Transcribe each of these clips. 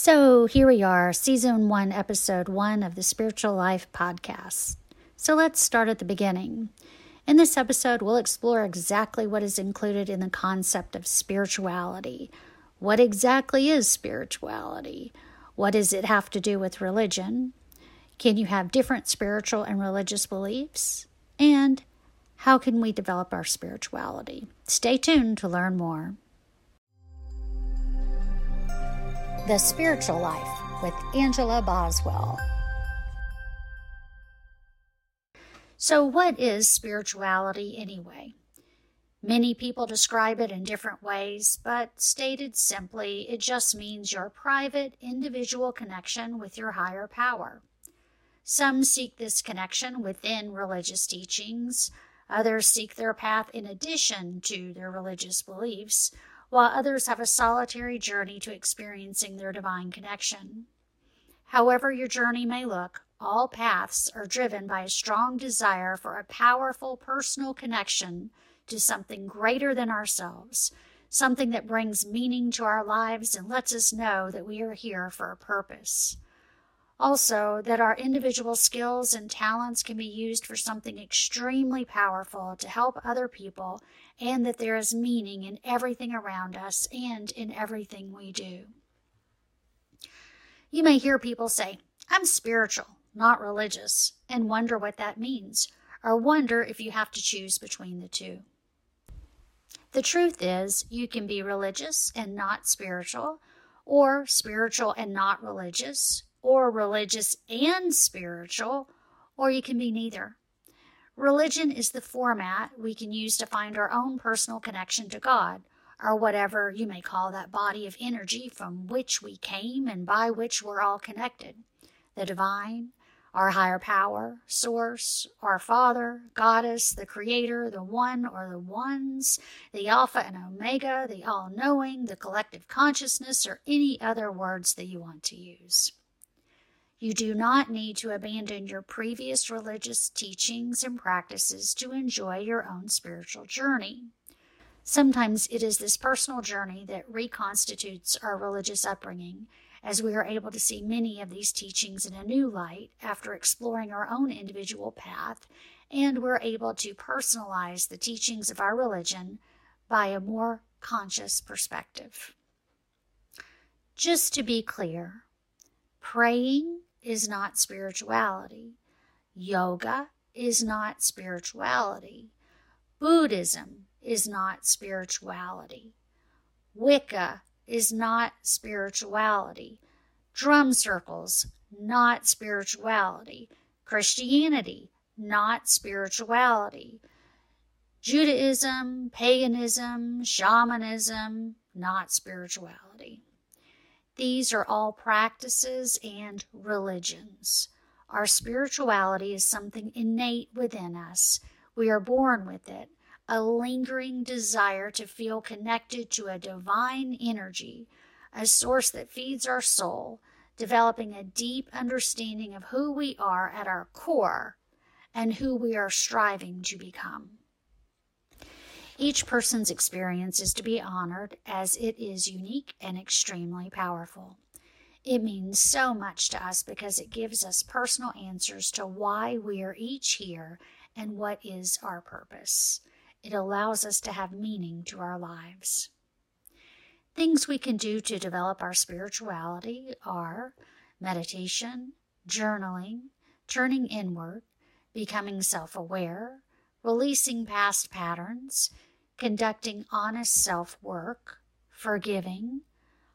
So here we are, season one, episode one of the Spiritual Life podcast. So let's start at the beginning. In this episode, we'll explore exactly what is included in the concept of spirituality. What exactly is spirituality? What does it have to do with religion? Can you have different spiritual and religious beliefs? And how can we develop our spirituality? Stay tuned to learn more. The Spiritual Life with Angela Boswell. So, what is spirituality anyway? Many people describe it in different ways, but stated simply, it just means your private, individual connection with your higher power. Some seek this connection within religious teachings, others seek their path in addition to their religious beliefs, while others have a solitary journey to experiencing their divine connection. However, your journey may look, all paths are driven by a strong desire for a powerful personal connection to something greater than ourselves, something that brings meaning to our lives and lets us know that we are here for a purpose. Also, that our individual skills and talents can be used for something extremely powerful to help other people, and that there is meaning in everything around us and in everything we do. You may hear people say, I'm spiritual, not religious, and wonder what that means, or wonder if you have to choose between the two. The truth is, you can be religious and not spiritual, or spiritual and not religious, or religious and spiritual, or you can be neither. Religion is the format we can use to find our own personal connection to God, or whatever you may call that body of energy from which we came and by which we're all connected. The divine, our higher power, source, our Father, Goddess, the Creator, the One or the Ones, the Alpha and Omega, the All Knowing, the collective consciousness, or any other words that you want to use. You do not need to abandon your previous religious teachings and practices to enjoy your own spiritual journey. Sometimes it is this personal journey that reconstitutes our religious upbringing, as we are able to see many of these teachings in a new light after exploring our own individual path, and we're able to personalize the teachings of our religion by a more conscious perspective. Just to be clear, praying is not spirituality. Yoga is not spirituality. Buddhism is not spirituality. Wicca is not spirituality. Drum circles, not spirituality. Christianity, not spirituality. Judaism, paganism, shamanism, not spirituality. These are all practices and religions. Our spirituality is something innate within us. We are born with it, a lingering desire to feel connected to a divine energy, a source that feeds our soul, developing a deep understanding of who we are at our core and who we are striving to become. Each person's experience is to be honored as it is unique and extremely powerful. It means so much to us because it gives us personal answers to why we are each here and what is our purpose. It allows us to have meaning to our lives. Things we can do to develop our spirituality are meditation, journaling, turning inward, becoming self aware, releasing past patterns, conducting honest self work, forgiving,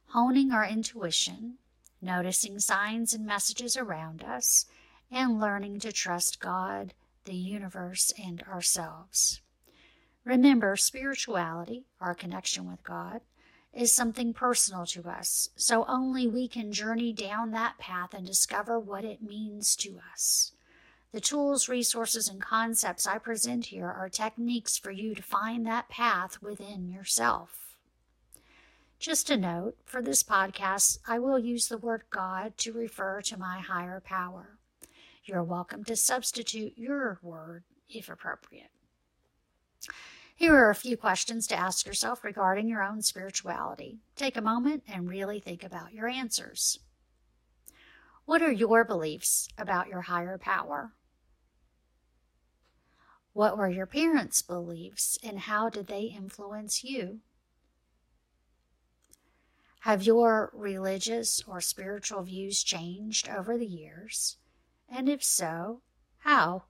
honing our intuition, noticing signs and messages around us, and learning to trust God, the universe, and ourselves. Remember, spirituality, our connection with God, is something personal to us, so only we can journey down that path and discover what it means to us. The tools, resources, and concepts I present here are techniques for you to find that path within yourself. Just a note for this podcast, I will use the word God to refer to my higher power. You're welcome to substitute your word if appropriate. Here are a few questions to ask yourself regarding your own spirituality. Take a moment and really think about your answers. What are your beliefs about your higher power? What were your parents' beliefs and how did they influence you? Have your religious or spiritual views changed over the years? And if so, how?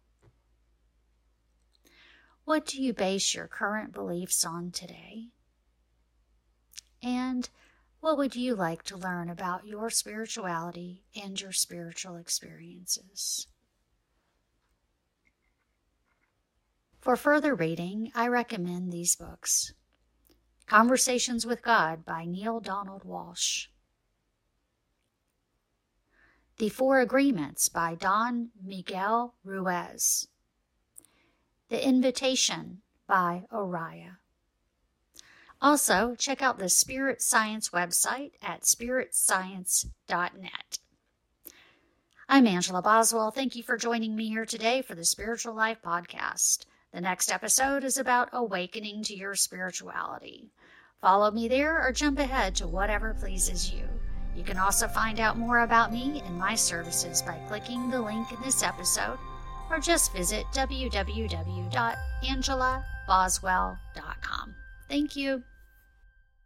What do you base your current beliefs on today? And what would you like to learn about your spirituality and your spiritual experiences? For further reading, I recommend these books Conversations with God by Neale Donald Walsch, The Four Agreements by Don Miguel Ruiz. The Invitation by Oriah. Also, check out the Spirit Science website at spiritscience.net. I'm Angela Boswell. Thank you for joining me here today for the Spiritual Life Podcast. The next episode is about awakening to your spirituality. Follow me there or jump ahead to whatever pleases you. You can also find out more about me and my services by clicking the link in this episode or just visit www.angelaboswell.com. Thank you.